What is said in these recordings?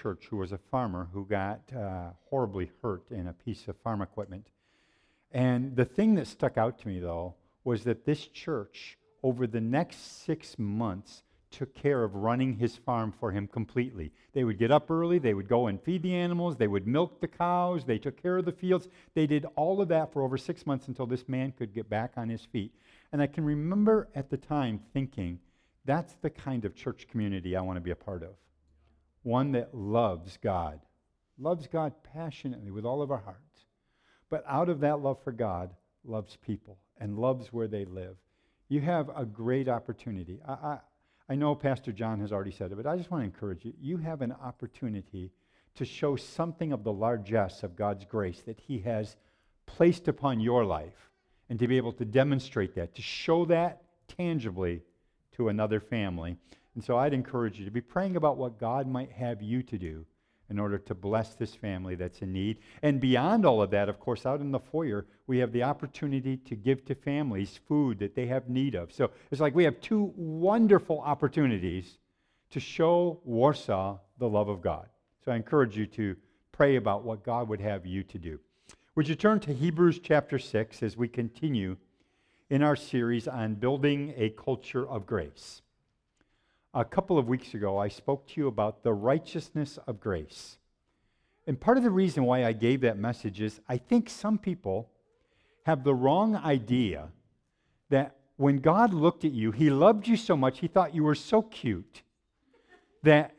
church who was a farmer who got uh, horribly hurt in a piece of farm equipment. And the thing that stuck out to me, though, was that this church, over the next six months, took care of running his farm for him completely. They would get up early, they would go and feed the animals, they would milk the cows, they took care of the fields. They did all of that for over six months until this man could get back on his feet. And I can remember at the time thinking, that's the kind of church community I want to be a part of. One that loves God, loves God passionately with all of our hearts. But out of that love for God, loves people and loves where they live. You have a great opportunity. I, I, I know Pastor John has already said it, but I just want to encourage you. You have an opportunity to show something of the largesse of God's grace that He has placed upon your life and to be able to demonstrate that, to show that tangibly to another family. And so I'd encourage you to be praying about what God might have you to do in order to bless this family that's in need. And beyond all of that, of course, out in the foyer, we have the opportunity to give to families food that they have need of. So it's like we have two wonderful opportunities to show Warsaw the love of God. So I encourage you to pray about what God would have you to do. Would you turn to Hebrews chapter 6 as we continue in our series on building a culture of grace? A couple of weeks ago, I spoke to you about the righteousness of grace. And part of the reason why I gave that message is I think some people have the wrong idea that when God looked at you, He loved you so much, He thought you were so cute that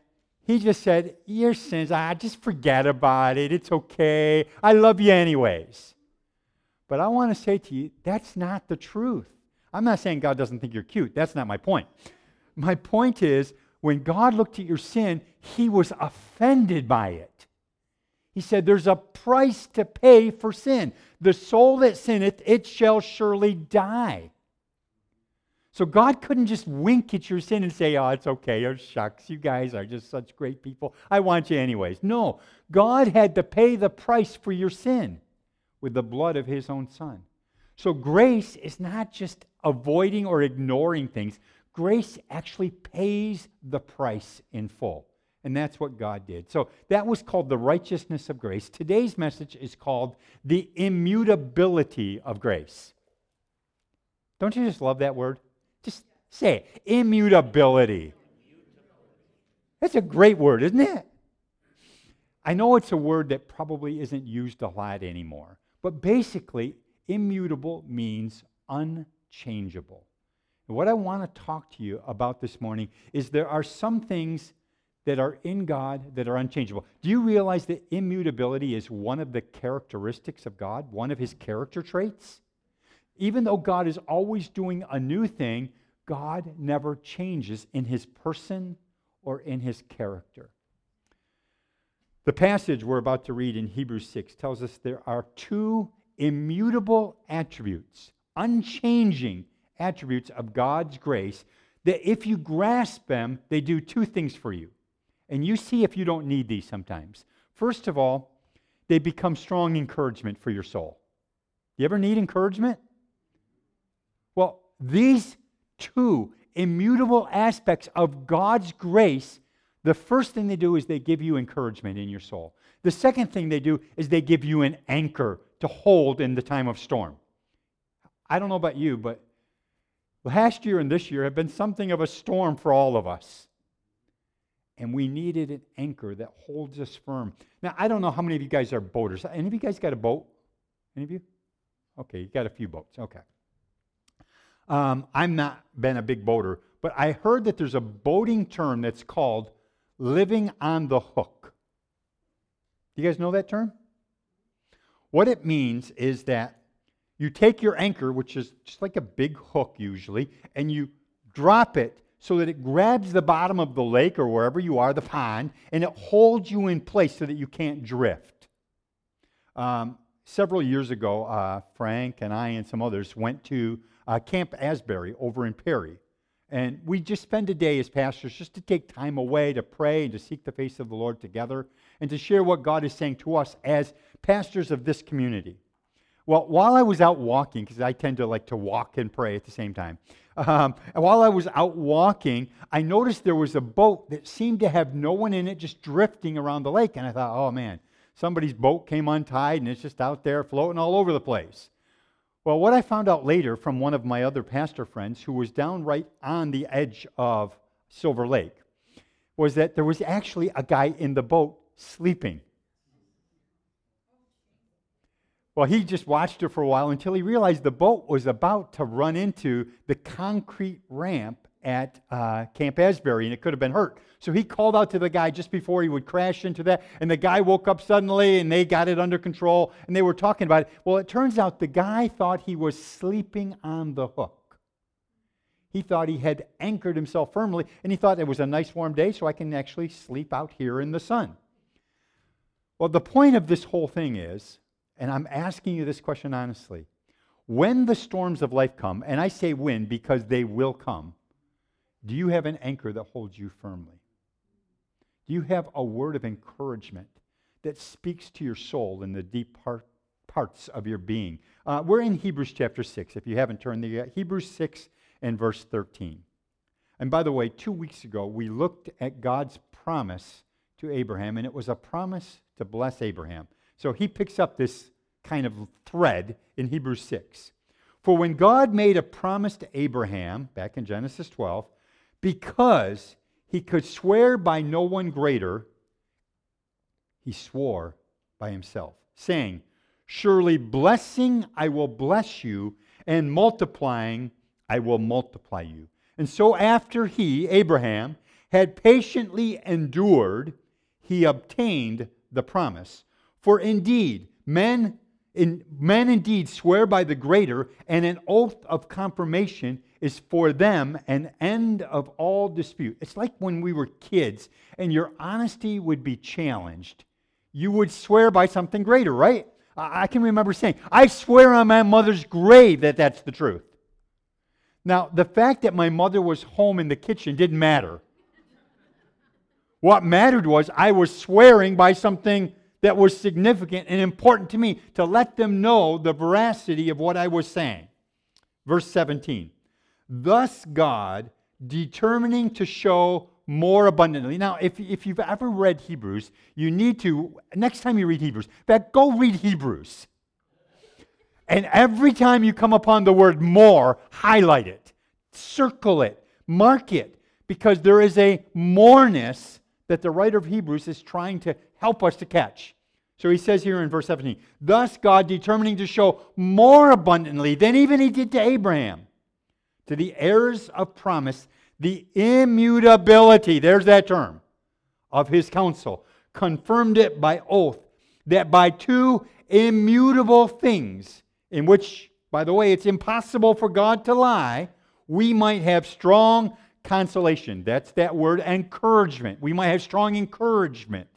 He just said, Your sins, ah, just forget about it. It's okay. I love you anyways. But I want to say to you, that's not the truth. I'm not saying God doesn't think you're cute. That's not my point. My point is, when God looked at your sin, he was offended by it. He said, There's a price to pay for sin. The soul that sinneth, it shall surely die. So God couldn't just wink at your sin and say, Oh, it's okay. Oh, shucks. You guys are just such great people. I want you anyways. No, God had to pay the price for your sin with the blood of his own son. So grace is not just avoiding or ignoring things grace actually pays the price in full. And that's what God did. So that was called the righteousness of grace. Today's message is called the immutability of grace. Don't you just love that word? Just say it immutability. That's a great word, isn't it? I know it's a word that probably isn't used a lot anymore, but basically, immutable means unchangeable. What I want to talk to you about this morning is there are some things that are in God that are unchangeable. Do you realize that immutability is one of the characteristics of God, one of his character traits? Even though God is always doing a new thing, God never changes in his person or in his character. The passage we're about to read in Hebrews 6 tells us there are two immutable attributes, unchanging attributes of God's grace that if you grasp them, they do two things for you. And you see if you don't need these sometimes. First of all, they become strong encouragement for your soul. You ever need encouragement? Well, these two immutable aspects of God's grace, the first thing they do is they give you encouragement in your soul. The second thing they do is they give you an anchor to hold in the time of storm. I don't know about you, but Last year and this year have been something of a storm for all of us. And we needed an anchor that holds us firm. Now, I don't know how many of you guys are boaters. Any of you guys got a boat? Any of you? Okay, you got a few boats. Okay. Um, I'm not been a big boater, but I heard that there's a boating term that's called living on the hook. Do you guys know that term? What it means is that you take your anchor, which is just like a big hook usually, and you drop it so that it grabs the bottom of the lake or wherever you are, the pond, and it holds you in place so that you can't drift. Um, several years ago, uh, Frank and I and some others went to uh, Camp Asbury over in Perry. And we just spend a day as pastors just to take time away to pray and to seek the face of the Lord together and to share what God is saying to us as pastors of this community. Well, while I was out walking, because I tend to like to walk and pray at the same time, Um, and while I was out walking, I noticed there was a boat that seemed to have no one in it, just drifting around the lake. And I thought, oh man, somebody's boat came untied and it's just out there floating all over the place. Well, what I found out later from one of my other pastor friends who was down right on the edge of Silver Lake was that there was actually a guy in the boat sleeping. Well, he just watched her for a while until he realized the boat was about to run into the concrete ramp at uh, Camp Asbury and it could have been hurt. So he called out to the guy just before he would crash into that. And the guy woke up suddenly and they got it under control and they were talking about it. Well, it turns out the guy thought he was sleeping on the hook. He thought he had anchored himself firmly and he thought it was a nice warm day so I can actually sleep out here in the sun. Well, the point of this whole thing is, and I'm asking you this question honestly when the storms of life come, and I say when because they will come, do you have an anchor that holds you firmly? Do you have a word of encouragement that speaks to your soul in the deep part, parts of your being? Uh, we're in Hebrews chapter 6, if you haven't turned there yet. Hebrews 6 and verse 13. And by the way, two weeks ago, we looked at God's promise to Abraham, and it was a promise to bless Abraham. So he picks up this kind of thread in Hebrews 6. For when God made a promise to Abraham, back in Genesis 12, because he could swear by no one greater, he swore by himself, saying, Surely blessing I will bless you, and multiplying I will multiply you. And so after he, Abraham, had patiently endured, he obtained the promise. For indeed, men, in, men indeed swear by the greater, and an oath of confirmation is for them an end of all dispute. It's like when we were kids and your honesty would be challenged. You would swear by something greater, right? I can remember saying, I swear on my mother's grave that that's the truth. Now, the fact that my mother was home in the kitchen didn't matter. What mattered was I was swearing by something that was significant and important to me to let them know the veracity of what I was saying. Verse 17. Thus, God, determining to show more abundantly. Now, if, if you've ever read Hebrews, you need to, next time you read Hebrews, in fact, go read Hebrews. And every time you come upon the word more, highlight it, circle it, mark it, because there is a moreness that the writer of Hebrews is trying to help us to catch. So he says here in verse 17, thus God determining to show more abundantly than even he did to Abraham to the heirs of promise the immutability, there's that term, of his counsel, confirmed it by oath, that by two immutable things, in which, by the way, it's impossible for God to lie, we might have strong consolation. That's that word encouragement. We might have strong encouragement.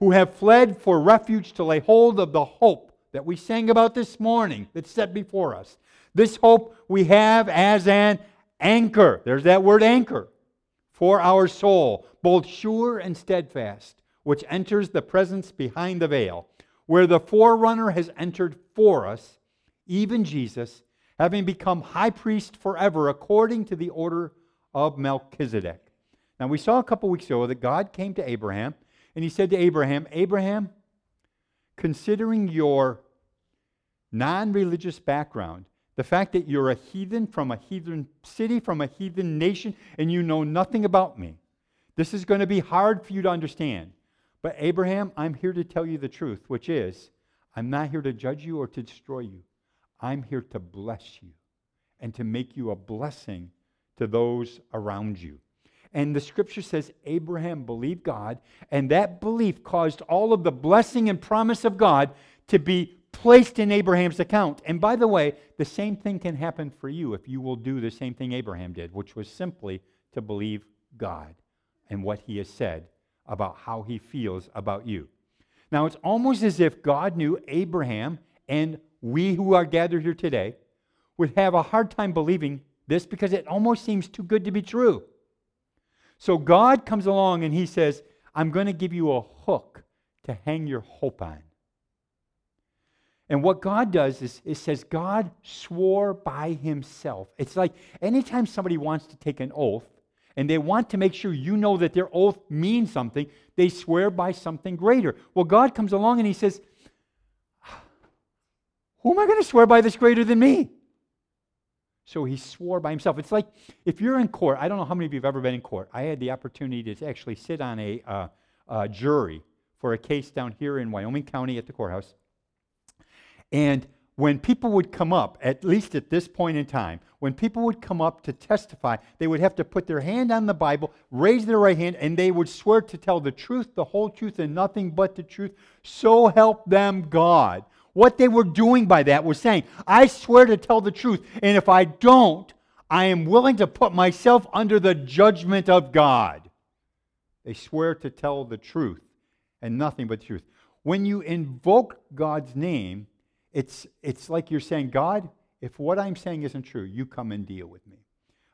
Who have fled for refuge to lay hold of the hope that we sang about this morning that's set before us. This hope we have as an anchor. There's that word anchor for our soul, both sure and steadfast, which enters the presence behind the veil, where the forerunner has entered for us, even Jesus, having become high priest forever according to the order of Melchizedek. Now, we saw a couple weeks ago that God came to Abraham and he said to Abraham, Abraham, considering your non religious background, the fact that you're a heathen from a heathen city, from a heathen nation, and you know nothing about me. This is going to be hard for you to understand. But Abraham, I'm here to tell you the truth, which is I'm not here to judge you or to destroy you. I'm here to bless you and to make you a blessing to those around you. And the scripture says Abraham believed God, and that belief caused all of the blessing and promise of God to be placed in Abraham's account. And by the way, the same thing can happen for you if you will do the same thing Abraham did, which was simply to believe God and what he has said about how he feels about you. Now, it's almost as if God knew Abraham and we who are gathered here today would have a hard time believing this because it almost seems too good to be true. So God comes along and he says, I'm going to give you a hook to hang your hope on. And what God does is it says God swore by himself. It's like anytime somebody wants to take an oath and they want to make sure you know that their oath means something, they swear by something greater. Well, God comes along and he says, ah, Who am I going to swear by that's greater than me? So he swore by himself. It's like if you're in court, I don't know how many of you have ever been in court. I had the opportunity to actually sit on a uh, jury for a case down here in Wyoming County at the courthouse. And when people would come up, at least at this point in time, when people would come up to testify, they would have to put their hand on the Bible, raise their right hand, and they would swear to tell the truth, the whole truth, and nothing but the truth. So help them God. What they were doing by that was saying, I swear to tell the truth, and if I don't, I am willing to put myself under the judgment of God. They swear to tell the truth and nothing but the truth. When you invoke God's name, it's, it's like you're saying, God, if what I'm saying isn't true, you come and deal with me.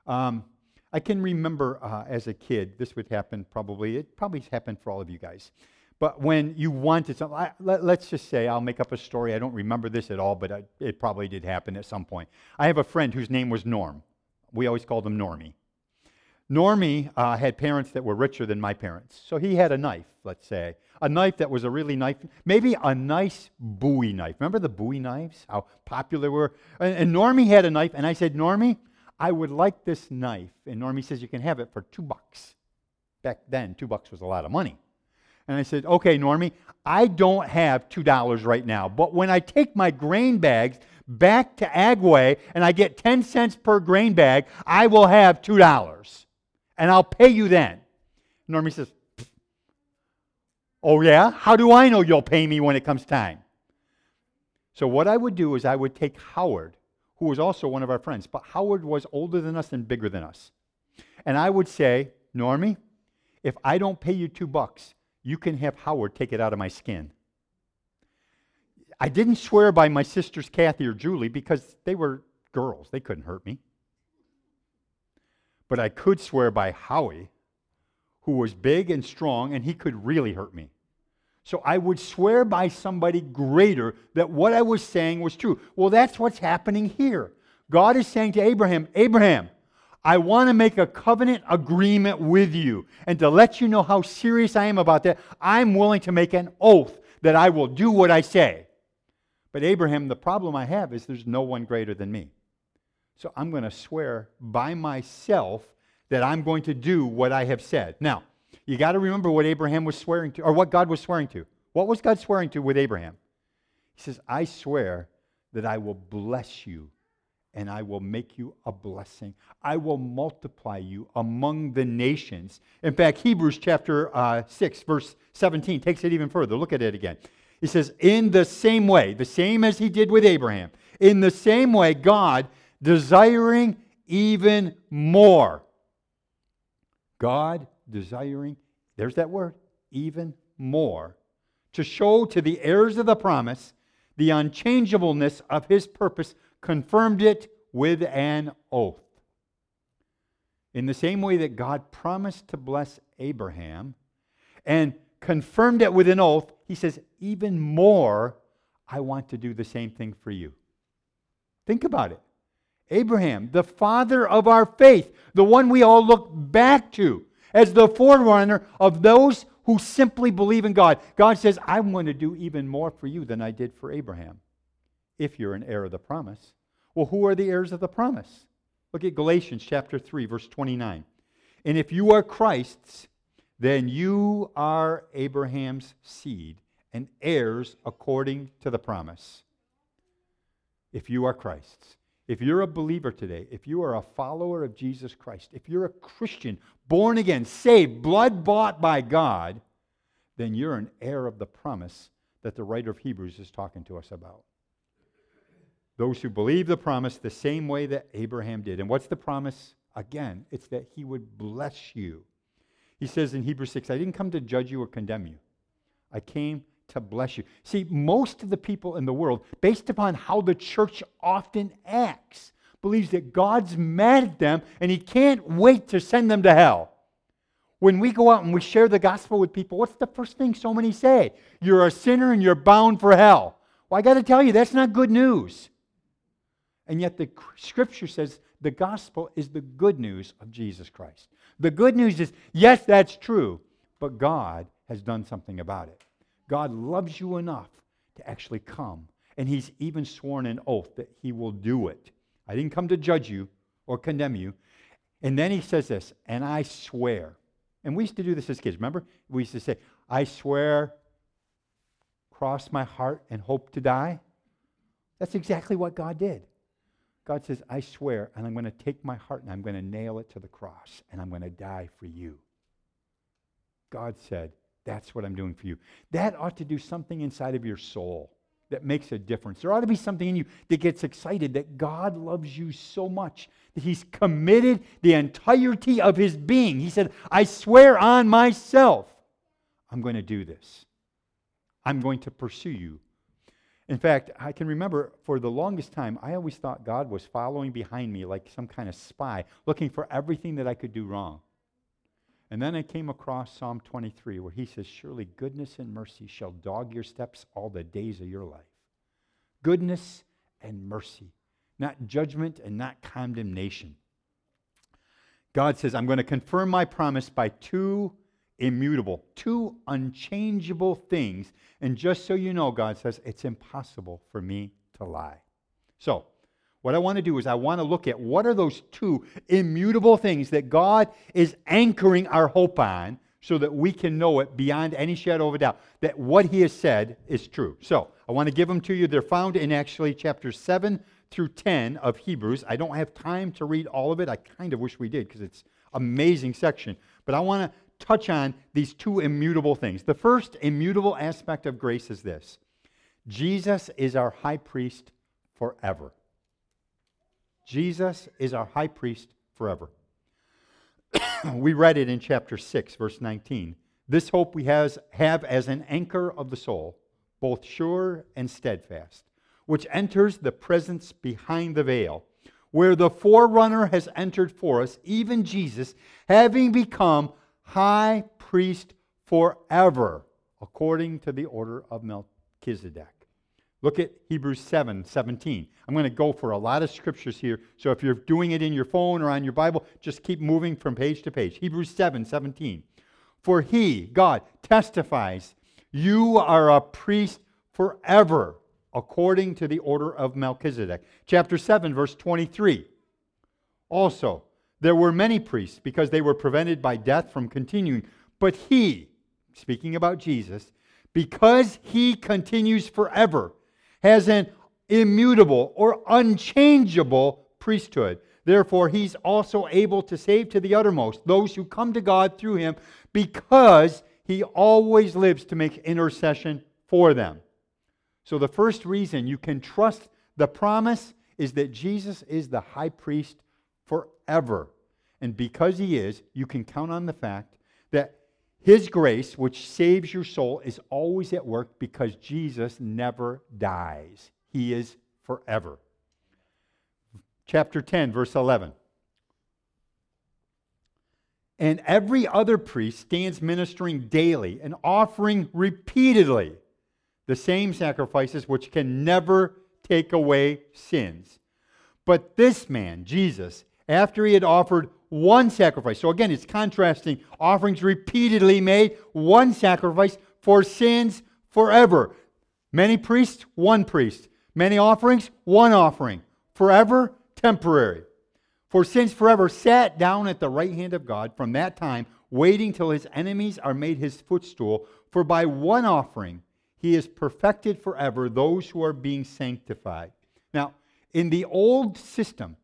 Um, I can remember uh, as a kid, this would happen probably, it probably happened for all of you guys. But when you wanted something, let, us just say, I'll make up a story. I don't remember this at all, but I, it probably did happen at some point. I have a friend whose name was Norm. We always called him Normie. Normie uh, had parents that were richer than my parents. So he had a knife, let's say. A knife that was a really nice, maybe a nice Bowie knife. Remember the Bowie knives? How popular were? And, and Normie had a knife, and I said, Normie, I would like this knife. And Normie says, You can have it for two bucks. Back then, two bucks was a lot of money. And I said, Okay, Normie, I don't have $2 right now, but when I take my grain bags back to Agway and I get 10 cents per grain bag, I will have $2 and I'll pay you then. Normie says, Oh, yeah? How do I know you'll pay me when it comes time? So, what I would do is I would take Howard, who was also one of our friends, but Howard was older than us and bigger than us. And I would say, Normie, if I don't pay you two bucks, you can have Howard take it out of my skin. I didn't swear by my sisters Kathy or Julie because they were girls. They couldn't hurt me. But I could swear by Howie, who was big and strong, and he could really hurt me. So I would swear by somebody greater that what I was saying was true. Well, that's what's happening here. God is saying to Abraham, Abraham, I want to make a covenant agreement with you. And to let you know how serious I am about that, I'm willing to make an oath that I will do what I say. But Abraham, the problem I have is there's no one greater than me. So I'm going to swear by myself that I'm going to do what I have said. Now, you got to remember what Abraham was swearing to, or what God was swearing to. What was God swearing to with Abraham? He says, I swear that I will bless you and I will make you a blessing. I will multiply you among the nations. In fact, Hebrews chapter uh, 6, verse 17 takes it even further. Look at it again. He says, In the same way, the same as he did with Abraham, in the same way, God desiring even more. God desiring, there's that word, even more, to show to the heirs of the promise the unchangeableness of his purpose, confirmed it with an oath. In the same way that God promised to bless Abraham and confirmed it with an oath, he says, even more, I want to do the same thing for you. Think about it. Abraham, the father of our faith, the one we all look back to as the forerunner of those who simply believe in God. God says, I'm going to do even more for you than I did for Abraham, if you're an heir of the promise. Well, who are the heirs of the promise? Look at Galatians chapter 3, verse 29. And if you are Christ's, then you are Abraham's seed and heirs according to the promise. If you are Christ's. If you're a believer today, if you are a follower of Jesus Christ, if you're a Christian, born again, saved, blood bought by God, then you're an heir of the promise that the writer of Hebrews is talking to us about. Those who believe the promise the same way that Abraham did. And what's the promise? Again, it's that he would bless you. He says in Hebrews 6, I didn't come to judge you or condemn you. I came to bless you. See, most of the people in the world, based upon how the church often acts, believes that God's mad at them and he can't wait to send them to hell. When we go out and we share the gospel with people, what's the first thing so many say? You're a sinner and you're bound for hell. Well, I got to tell you, that's not good news. And yet, the scripture says the gospel is the good news of Jesus Christ. The good news is yes, that's true, but God has done something about it. God loves you enough to actually come, and He's even sworn an oath that He will do it. I didn't come to judge you or condemn you. And then He says this, and I swear. And we used to do this as kids. Remember? We used to say, I swear, cross my heart, and hope to die. That's exactly what God did. God says, I swear, and I'm going to take my heart and I'm going to nail it to the cross, and I'm going to die for you. God said, That's what I'm doing for you. That ought to do something inside of your soul that makes a difference. There ought to be something in you that gets excited that God loves you so much that He's committed the entirety of His being. He said, I swear on myself, I'm going to do this. I'm going to pursue you in fact, I can remember for the longest time, I always thought God was following behind me like some kind of spy, looking for everything that I could do wrong. And then I came across Psalm 23, where he says, Surely goodness and mercy shall dog your steps all the days of your life. Goodness and mercy, not judgment and not condemnation. God says, I'm going to confirm my promise by two immutable, two unchangeable things. And just so you know, God says, it's impossible for me to lie. So, what I want to do is I want to look at what are those two immutable things that God is anchoring our hope on so that we can know it beyond any shadow of a doubt that what he has said is true. So, I want to give them to you. They're found in actually chapter 7 through 10 of Hebrews. I don't have time to read all of it. I kind of wish we did because it's amazing section. But I want to touch on these two immutable things. The first immutable aspect of grace is this Jesus is our high priest forever. Jesus is our high priest forever. we read it in chapter 6, verse 19. This hope we has, have as an anchor of the soul, both sure and steadfast, which enters the presence behind the veil, where the forerunner has entered for us, even Jesus, having become high priest forever, according to the order of Melchizedek. Look at Hebrews 7 17. I'm going to go for a lot of scriptures here. So if you're doing it in your phone or on your Bible, just keep moving from page to page. Hebrews 7 17. For he, God, testifies, you are a priest forever, according to the order of Melchizedek. Chapter 7, verse 23. Also, there were many priests because they were prevented by death from continuing. But he, speaking about Jesus, because he continues forever, has an immutable or unchangeable priesthood. Therefore, he's also able to save to the uttermost those who come to God through him because he always lives to make intercession for them. So, the first reason you can trust the promise is that Jesus is the high priest forever. And because he is, you can count on the fact that his grace, which saves your soul, is always at work because Jesus never dies. He is forever. Chapter 10, verse 11. And every other priest stands ministering daily and offering repeatedly the same sacrifices which can never take away sins. But this man, Jesus, after he had offered one sacrifice. So again, it's contrasting offerings repeatedly made, one sacrifice for sins forever. Many priests, one priest. Many offerings, one offering. Forever, temporary. For sins forever sat down at the right hand of God from that time, waiting till his enemies are made his footstool. For by one offering he has perfected forever those who are being sanctified. Now, in the old system,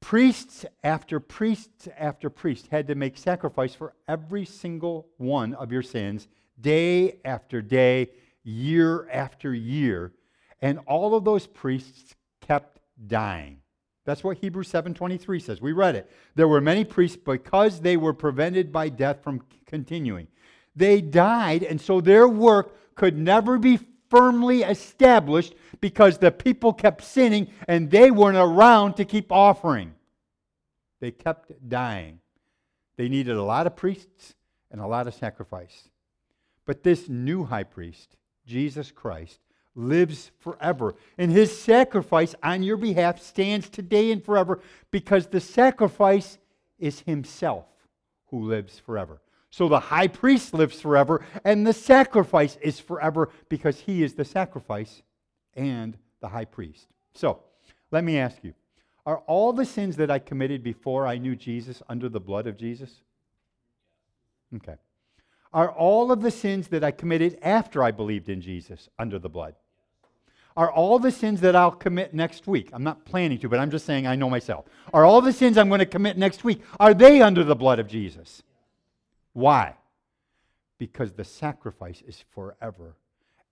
Priests after priests after priests had to make sacrifice for every single one of your sins, day after day, year after year. And all of those priests kept dying. That's what Hebrews 7:23 says. We read it. There were many priests because they were prevented by death from continuing. They died and so their work could never be firmly established because the people kept sinning and they weren't around to keep offering. They kept dying. They needed a lot of priests and a lot of sacrifice. But this new high priest, Jesus Christ, lives forever. And his sacrifice on your behalf stands today and forever because the sacrifice is himself who lives forever. So the high priest lives forever, and the sacrifice is forever because he is the sacrifice and the high priest. So let me ask you are all the sins that I committed before I knew Jesus under the blood of Jesus? Okay. Are all of the sins that I committed after I believed in Jesus under the blood? Are all the sins that I'll commit next week? I'm not planning to, but I'm just saying I know myself. Are all the sins I'm going to commit next week, are they under the blood of Jesus? Why? Because the sacrifice is forever.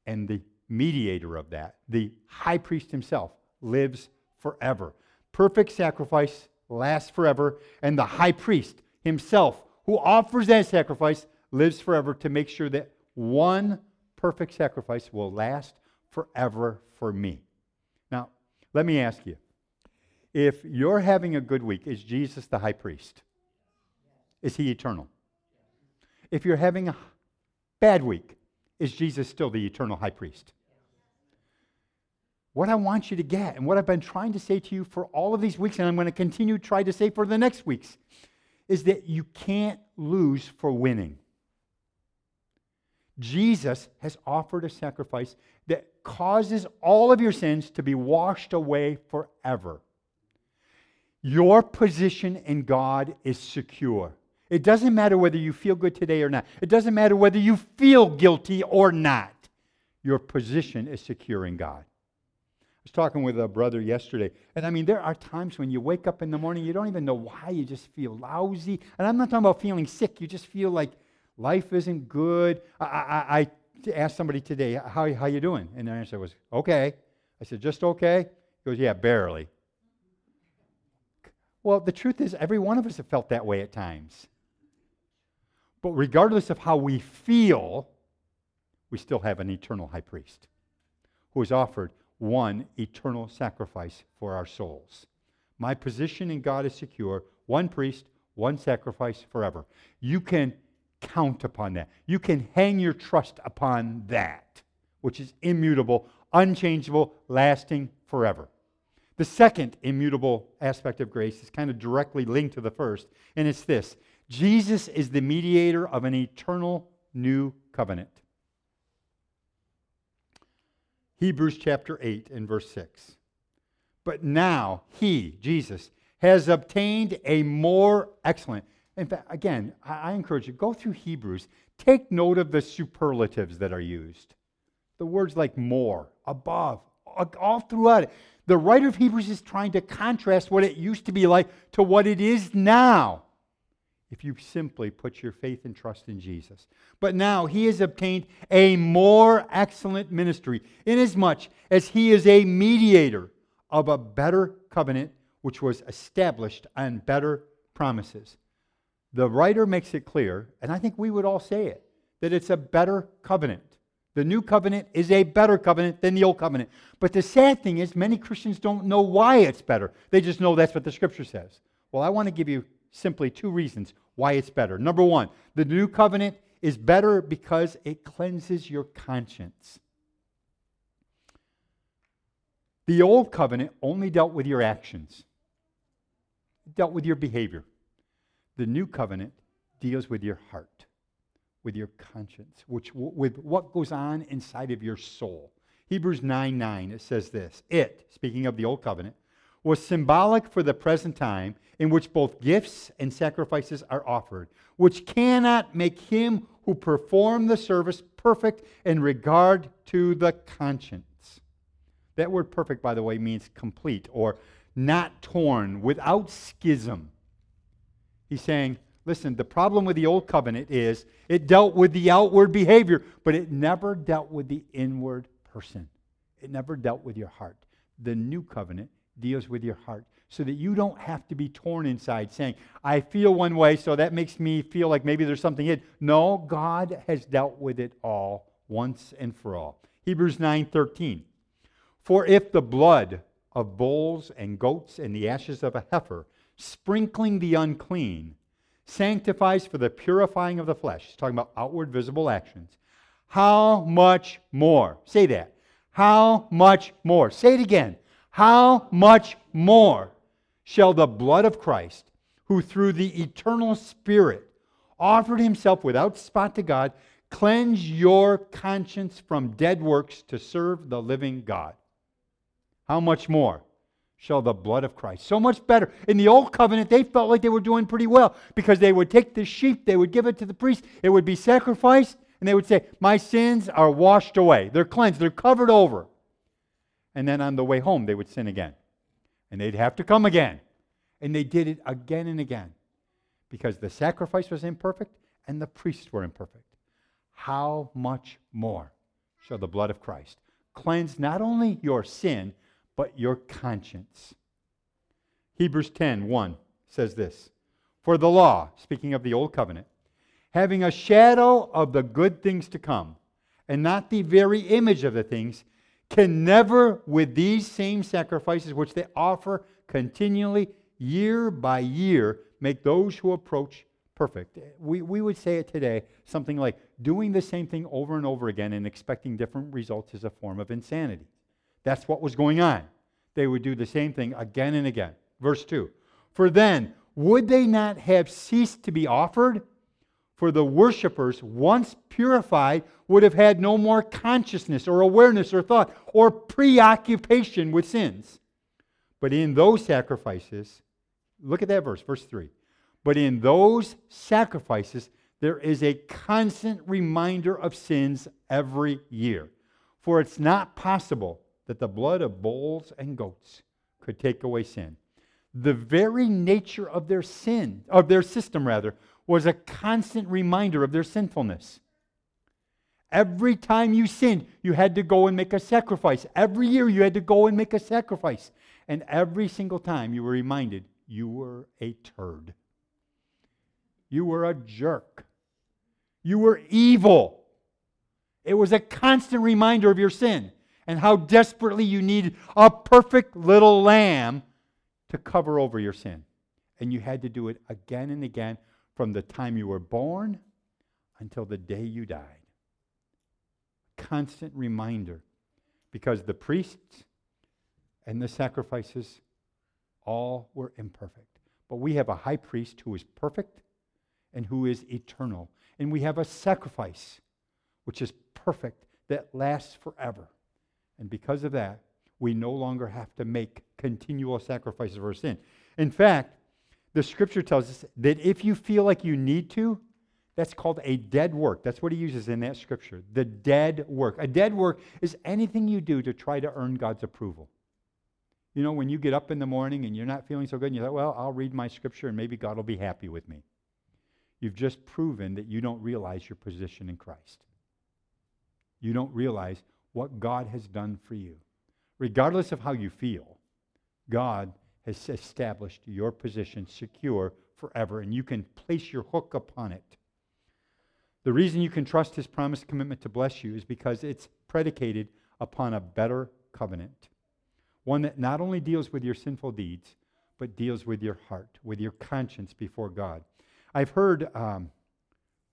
And the mediator of that, the high priest himself, lives forever. Perfect sacrifice lasts forever. And the high priest himself, who offers that sacrifice, lives forever to make sure that one perfect sacrifice will last forever for me. Now, let me ask you if you're having a good week, is Jesus the high priest? Is he eternal? If you're having a bad week, is Jesus still the eternal high priest? What I want you to get, and what I've been trying to say to you for all of these weeks, and I'm going to continue to try to say for the next weeks, is that you can't lose for winning. Jesus has offered a sacrifice that causes all of your sins to be washed away forever. Your position in God is secure. It doesn't matter whether you feel good today or not. It doesn't matter whether you feel guilty or not. Your position is secure in God. I was talking with a brother yesterday, and I mean, there are times when you wake up in the morning, you don't even know why, you just feel lousy. And I'm not talking about feeling sick, you just feel like life isn't good. I, I, I asked somebody today, how, how you doing? And the answer was, okay. I said, just okay? He goes, yeah, barely. Well, the truth is, every one of us have felt that way at times. But regardless of how we feel, we still have an eternal high priest who has offered one eternal sacrifice for our souls. My position in God is secure. One priest, one sacrifice forever. You can count upon that. You can hang your trust upon that, which is immutable, unchangeable, lasting forever. The second immutable aspect of grace is kind of directly linked to the first, and it's this Jesus is the mediator of an eternal new covenant. Hebrews chapter 8 and verse 6. But now he, Jesus, has obtained a more excellent in fact, again, I, I encourage you, go through Hebrews. Take note of the superlatives that are used. The words like more, above, all throughout it. The writer of Hebrews is trying to contrast what it used to be like to what it is now if you simply put your faith and trust in Jesus. But now he has obtained a more excellent ministry, inasmuch as he is a mediator of a better covenant which was established on better promises the writer makes it clear, and I think we would all say it, that it's a better covenant. The new covenant is a better covenant than the old covenant. But the sad thing is, many Christians don't know why it's better. They just know that's what the scripture says. Well, I want to give you simply two reasons why it's better. Number one, the new covenant is better because it cleanses your conscience. The old covenant only dealt with your actions, dealt with your behavior. The new covenant deals with your heart, with your conscience, which, with what goes on inside of your soul. Hebrews 9 9, it says this It, speaking of the old covenant, was symbolic for the present time in which both gifts and sacrifices are offered, which cannot make him who performed the service perfect in regard to the conscience. That word perfect, by the way, means complete or not torn, without schism. He's saying, listen, the problem with the old covenant is it dealt with the outward behavior, but it never dealt with the inward person. It never dealt with your heart. The new covenant deals with your heart so that you don't have to be torn inside saying, I feel one way, so that makes me feel like maybe there's something in. No, God has dealt with it all once and for all. Hebrews 9:13. For if the blood of bulls and goats and the ashes of a heifer sprinkling the unclean, sanctifies for the purifying of the flesh. He's talking about outward visible actions. How much more? Say that. How much more? Say it again. How much more shall the blood of Christ, who through the eternal Spirit offered himself without spot to God, cleanse your conscience from dead works to serve the living God? How much more shall the blood of Christ? So much better. In the old covenant, they felt like they were doing pretty well because they would take the sheep, they would give it to the priest, it would be sacrificed, and they would say, My sins are washed away. They're cleansed, they're covered over. And then on the way home, they would sin again. And they'd have to come again. And they did it again and again because the sacrifice was imperfect and the priests were imperfect. How much more shall the blood of Christ cleanse not only your sin, but your conscience? Hebrews 10 1 says this For the law, speaking of the old covenant, having a shadow of the good things to come, and not the very image of the things, can never, with these same sacrifices which they offer continually, year by year, make those who approach perfect. We, we would say it today something like doing the same thing over and over again and expecting different results is a form of insanity. That's what was going on. They would do the same thing again and again. Verse 2 For then, would they not have ceased to be offered? For the worshippers, once purified, would have had no more consciousness or awareness or thought or preoccupation with sins. But in those sacrifices, look at that verse, verse 3. But in those sacrifices, there is a constant reminder of sins every year. For it's not possible that the blood of bulls and goats could take away sin. The very nature of their sin, of their system rather, was a constant reminder of their sinfulness. Every time you sinned, you had to go and make a sacrifice. Every year, you had to go and make a sacrifice. And every single time, you were reminded you were a turd. You were a jerk. You were evil. It was a constant reminder of your sin and how desperately you needed a perfect little lamb to cover over your sin. And you had to do it again and again from the time you were born until the day you died. Constant reminder because the priests and the sacrifices all were imperfect. But we have a high priest who is perfect and who is eternal. And we have a sacrifice which is perfect that lasts forever. And because of that, we no longer have to make continual sacrifices for sin. In fact, the scripture tells us that if you feel like you need to, that's called a dead work. That's what he uses in that scripture. The dead work. A dead work is anything you do to try to earn God's approval. You know, when you get up in the morning and you're not feeling so good, and you thought, well, I'll read my scripture and maybe God will be happy with me. You've just proven that you don't realize your position in Christ. You don't realize what God has done for you. Regardless of how you feel, God has established your position secure forever, and you can place your hook upon it. The reason you can trust his promised commitment to bless you is because it's predicated upon a better covenant. One that not only deals with your sinful deeds, but deals with your heart, with your conscience before God. I've heard um,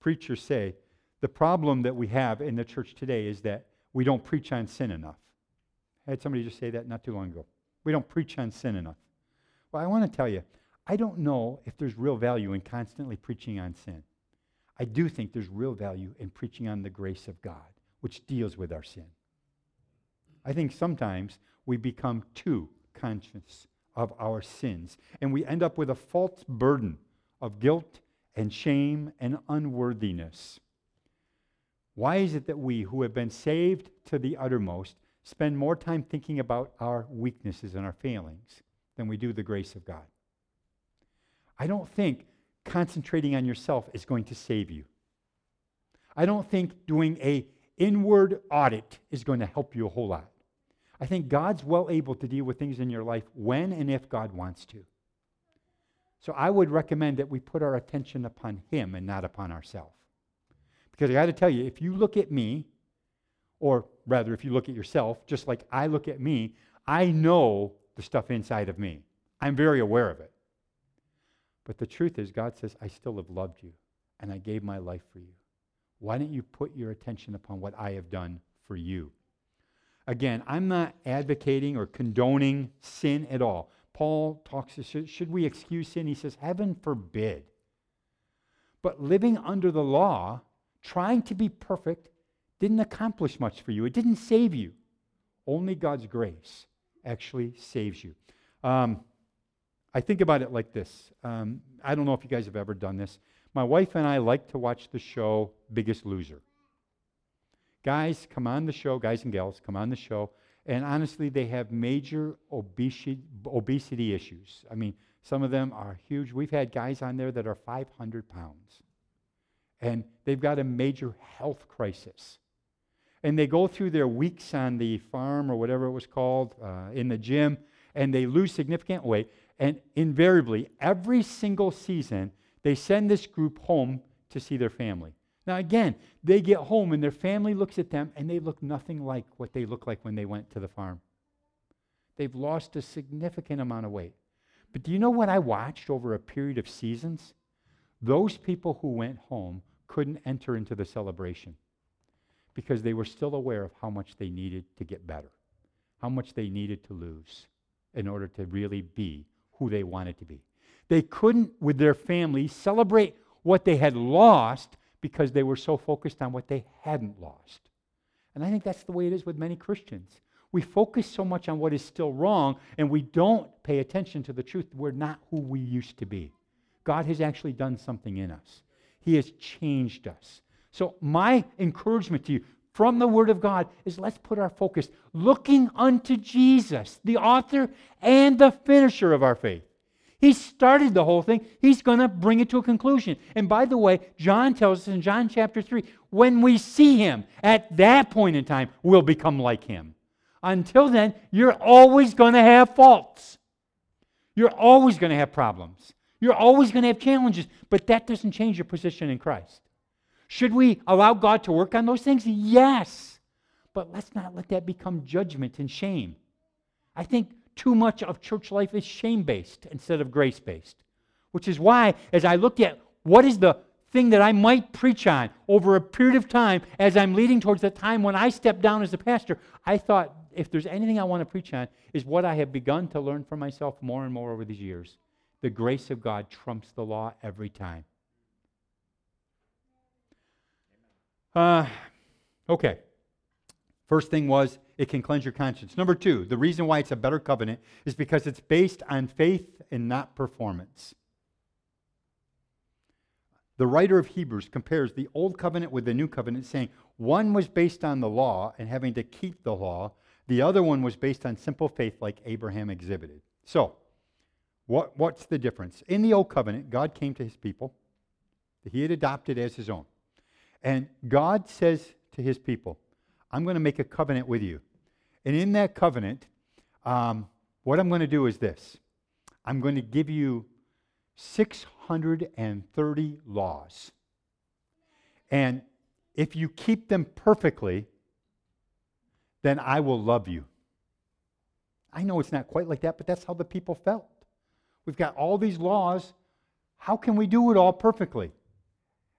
preachers say the problem that we have in the church today is that we don't preach on sin enough. I had somebody just say that not too long ago. We don't preach on sin enough. Well, I want to tell you, I don't know if there's real value in constantly preaching on sin. I do think there's real value in preaching on the grace of God, which deals with our sin. I think sometimes we become too conscious of our sins, and we end up with a false burden of guilt and shame and unworthiness. Why is it that we, who have been saved to the uttermost, spend more time thinking about our weaknesses and our failings than we do the grace of God. I don't think concentrating on yourself is going to save you. I don't think doing a inward audit is going to help you a whole lot. I think God's well able to deal with things in your life when and if God wants to. So I would recommend that we put our attention upon Him and not upon ourselves. Because I got to tell you, if you look at me, or rather, if you look at yourself, just like I look at me, I know the stuff inside of me. I'm very aware of it. But the truth is, God says, I still have loved you, and I gave my life for you. Why don't you put your attention upon what I have done for you? Again, I'm not advocating or condoning sin at all. Paul talks, should, we excuse sin? He says, Heaven forbid. But living under the law, trying to be perfect, didn't accomplish much for you. It didn't save you. Only God's grace actually saves you. Um, I think about it like this. Um, I don't know if you guys have ever done this. My wife and I like to watch the show Biggest Loser. Guys come on the show, guys and gals come on the show, and honestly, they have major obesity, obesity issues. I mean, some of them are huge. We've had guys on there that are 500 pounds, and they've got a major health crisis. And they go through their weeks on the farm or whatever it was called uh, in the gym, and they lose significant weight. And invariably, every single season, they send this group home to see their family. Now, again, they get home and their family looks at them and they look nothing like what they look like when they went to the farm. They've lost a significant amount of weight. But do you know what I watched over a period of seasons? Those people who went home couldn't enter into the celebration because they were still aware of how much they needed to get better, how much they needed to lose in order to really be who they wanted to be. They couldn't, with their families, celebrate what they had lost because they were so focused on what they hadn't lost. And I think that's the way it is with many Christians. We focus so much on what is still wrong, and we don't pay attention to the truth. We're not who we used to be. God has actually done something in us, He has changed us. So, my encouragement to you from the Word of God is let's put our focus looking unto Jesus, the author and the finisher of our faith. He started the whole thing. He's going to bring it to a conclusion. And by the way, John tells us in John chapter 3 when we see him, at that point in time, we'll become like him. Until then, you're always going to have faults. You're always going to have problems. You're always going to have challenges, but that doesn't change your position in Christ. Should we allow God to work on those things? Yes. But let's not let that become judgment and shame. I think too much of church life is shame based instead of grace based. Which is why, as I looked at what is the thing that I might preach on over a period of time as I'm leading towards the time when I step down as a pastor, I thought if there's anything I want to preach on is what I have begun to learn for myself more and more over these years. The grace of God trumps the law every time. Uh, okay. First thing was it can cleanse your conscience. Number two, the reason why it's a better covenant is because it's based on faith and not performance. The writer of Hebrews compares the old covenant with the new covenant, saying one was based on the law and having to keep the law, the other one was based on simple faith, like Abraham exhibited. So, what, what's the difference? In the old covenant, God came to his people that he had adopted as his own. And God says to his people, I'm going to make a covenant with you. And in that covenant, um, what I'm going to do is this I'm going to give you 630 laws. And if you keep them perfectly, then I will love you. I know it's not quite like that, but that's how the people felt. We've got all these laws. How can we do it all perfectly?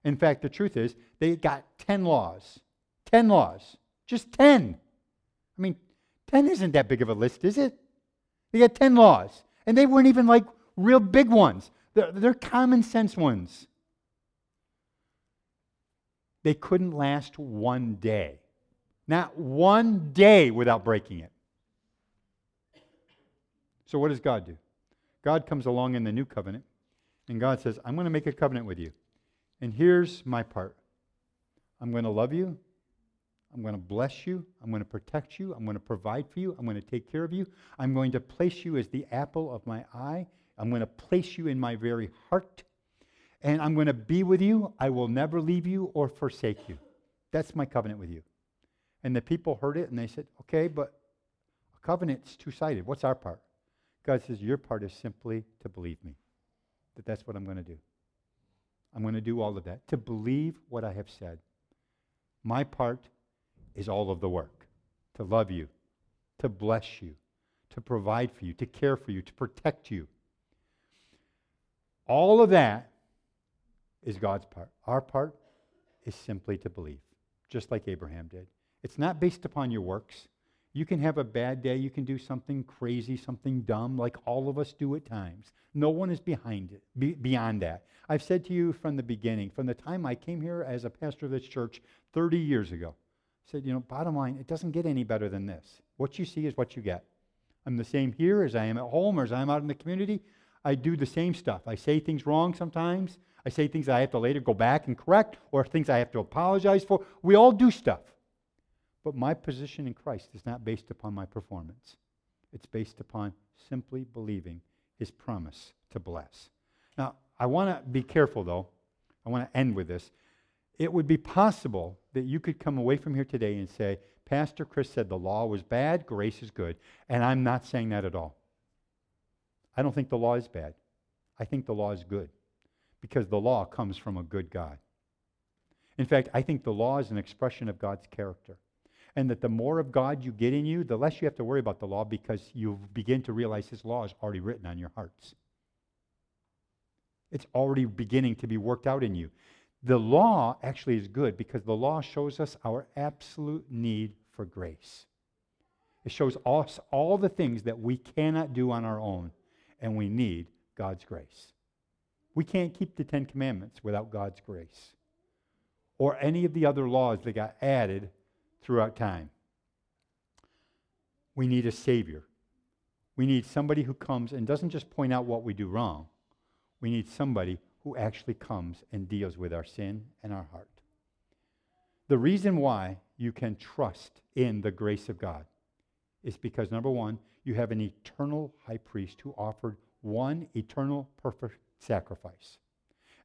In fact, the truth is, they got 10 laws. 10 laws. Just 10. I mean, 10 isn't that big of a list, is it? They got 10 laws. And they weren't even like real big ones, they're, they're common sense ones. They couldn't last one day. Not one day without breaking it. So, what does God do? God comes along in the new covenant, and God says, I'm going to make a covenant with you. And here's my part I'm going to love you. I'm going to bless you. I'm going to protect you. I'm going to provide for you. I'm going to take care of you. I'm going to place you as the apple of my eye. I'm going to place you in my very heart. And I'm going to be with you. I will never leave you or forsake you. That's my covenant with you. And the people heard it and they said, okay, but a covenant's two sided. What's our part? God says, your part is simply to believe me, that that's what I'm going to do. I'm going to do all of that, to believe what I have said. My part is all of the work to love you, to bless you, to provide for you, to care for you, to protect you. All of that is God's part. Our part is simply to believe, just like Abraham did. It's not based upon your works. You can have a bad day. You can do something crazy, something dumb, like all of us do at times. No one is behind it, be, beyond that. I've said to you from the beginning, from the time I came here as a pastor of this church 30 years ago, I said, you know, bottom line, it doesn't get any better than this. What you see is what you get. I'm the same here as I am at home or as I am out in the community. I do the same stuff. I say things wrong sometimes. I say things I have to later go back and correct, or things I have to apologize for. We all do stuff. But my position in Christ is not based upon my performance, it's based upon simply believing his promise to bless. Now, I want to be careful, though. I want to end with this. It would be possible that you could come away from here today and say, Pastor Chris said the law was bad, grace is good. And I'm not saying that at all. I don't think the law is bad. I think the law is good because the law comes from a good God. In fact, I think the law is an expression of God's character and that the more of God you get in you, the less you have to worry about the law because you begin to realize His law is already written on your hearts. It's already beginning to be worked out in you. The law actually is good because the law shows us our absolute need for grace. It shows us all the things that we cannot do on our own, and we need God's grace. We can't keep the Ten Commandments without God's grace or any of the other laws that got added throughout time. We need a Savior. We need somebody who comes and doesn't just point out what we do wrong. We need somebody who actually comes and deals with our sin and our heart. The reason why you can trust in the grace of God is because, number one, you have an eternal high priest who offered one eternal perfect sacrifice.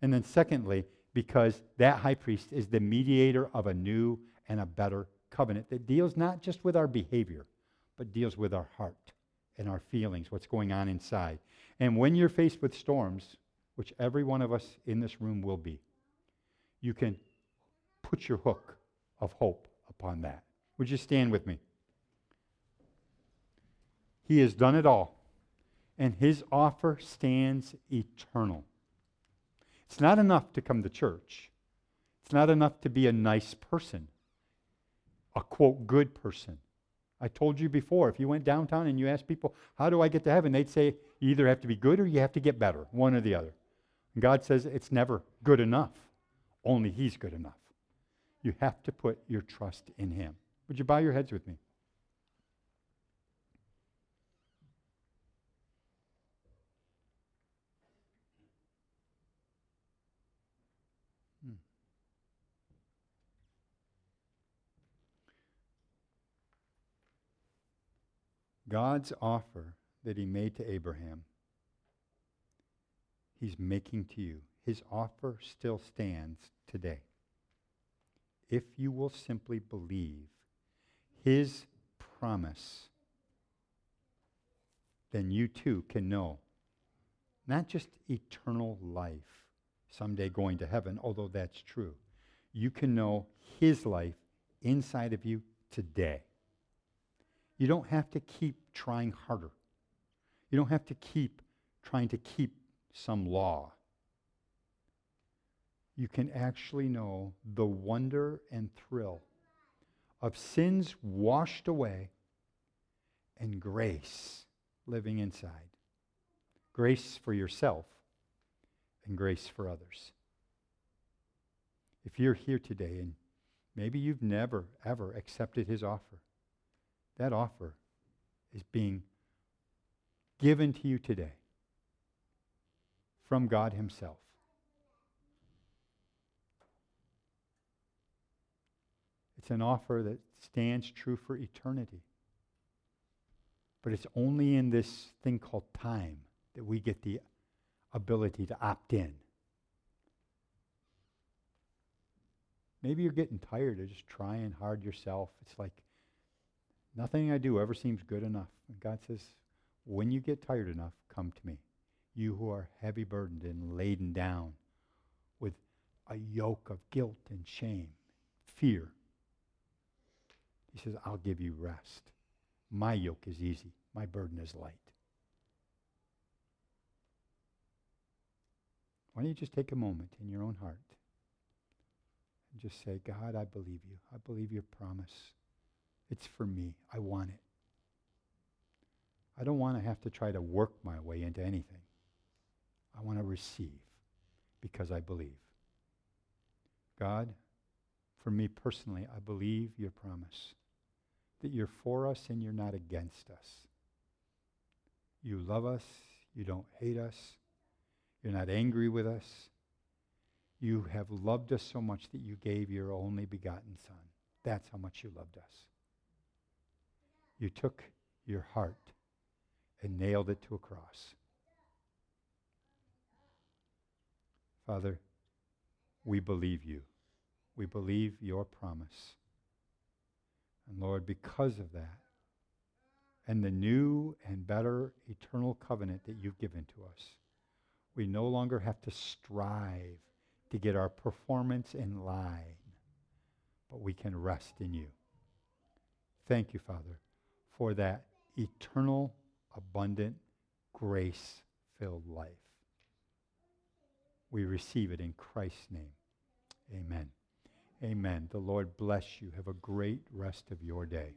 And then, secondly, because that high priest is the mediator of a new and a better covenant that deals not just with our behavior, but deals with our heart and our feelings, what's going on inside. And when you're faced with storms, which every one of us in this room will be, you can put your hook of hope upon that. Would you stand with me? He has done it all, and his offer stands eternal. It's not enough to come to church. It's not enough to be a nice person a quote, good person. I told you before, if you went downtown and you asked people, How do I get to heaven? they'd say, You either have to be good or you have to get better, one or the other. And God says it's never good enough, only He's good enough. You have to put your trust in Him. Would you bow your heads with me? God's offer that he made to Abraham, he's making to you. His offer still stands today. If you will simply believe his promise, then you too can know not just eternal life, someday going to heaven, although that's true. You can know his life inside of you today. You don't have to keep trying harder. You don't have to keep trying to keep some law. You can actually know the wonder and thrill of sins washed away and grace living inside. Grace for yourself and grace for others. If you're here today and maybe you've never, ever accepted his offer, that offer is being given to you today from God Himself. It's an offer that stands true for eternity. But it's only in this thing called time that we get the ability to opt in. Maybe you're getting tired of just trying hard yourself. It's like, Nothing I do ever seems good enough. And God says, when you get tired enough, come to me. You who are heavy burdened and laden down with a yoke of guilt and shame, fear. He says, I'll give you rest. My yoke is easy. My burden is light. Why don't you just take a moment in your own heart and just say, God, I believe you. I believe your promise It's for me. I want it. I don't want to have to try to work my way into anything. I want to receive because I believe. God, for me personally, I believe your promise that you're for us and you're not against us. You love us. You don't hate us. You're not angry with us. You have loved us so much that you gave your only begotten Son. That's how much you loved us. You took your heart and nailed it to a cross. Father, we believe you. We believe your promise. And Lord, because of that, and the new and better eternal covenant that you've given to us, we no longer have to strive to get our performance in line, but we can rest in you. Thank you, Father, for that eternal, abundant, grace filled life. We receive it in Christ's name. Amen. Amen. The Lord bless you. Have a great rest of your day.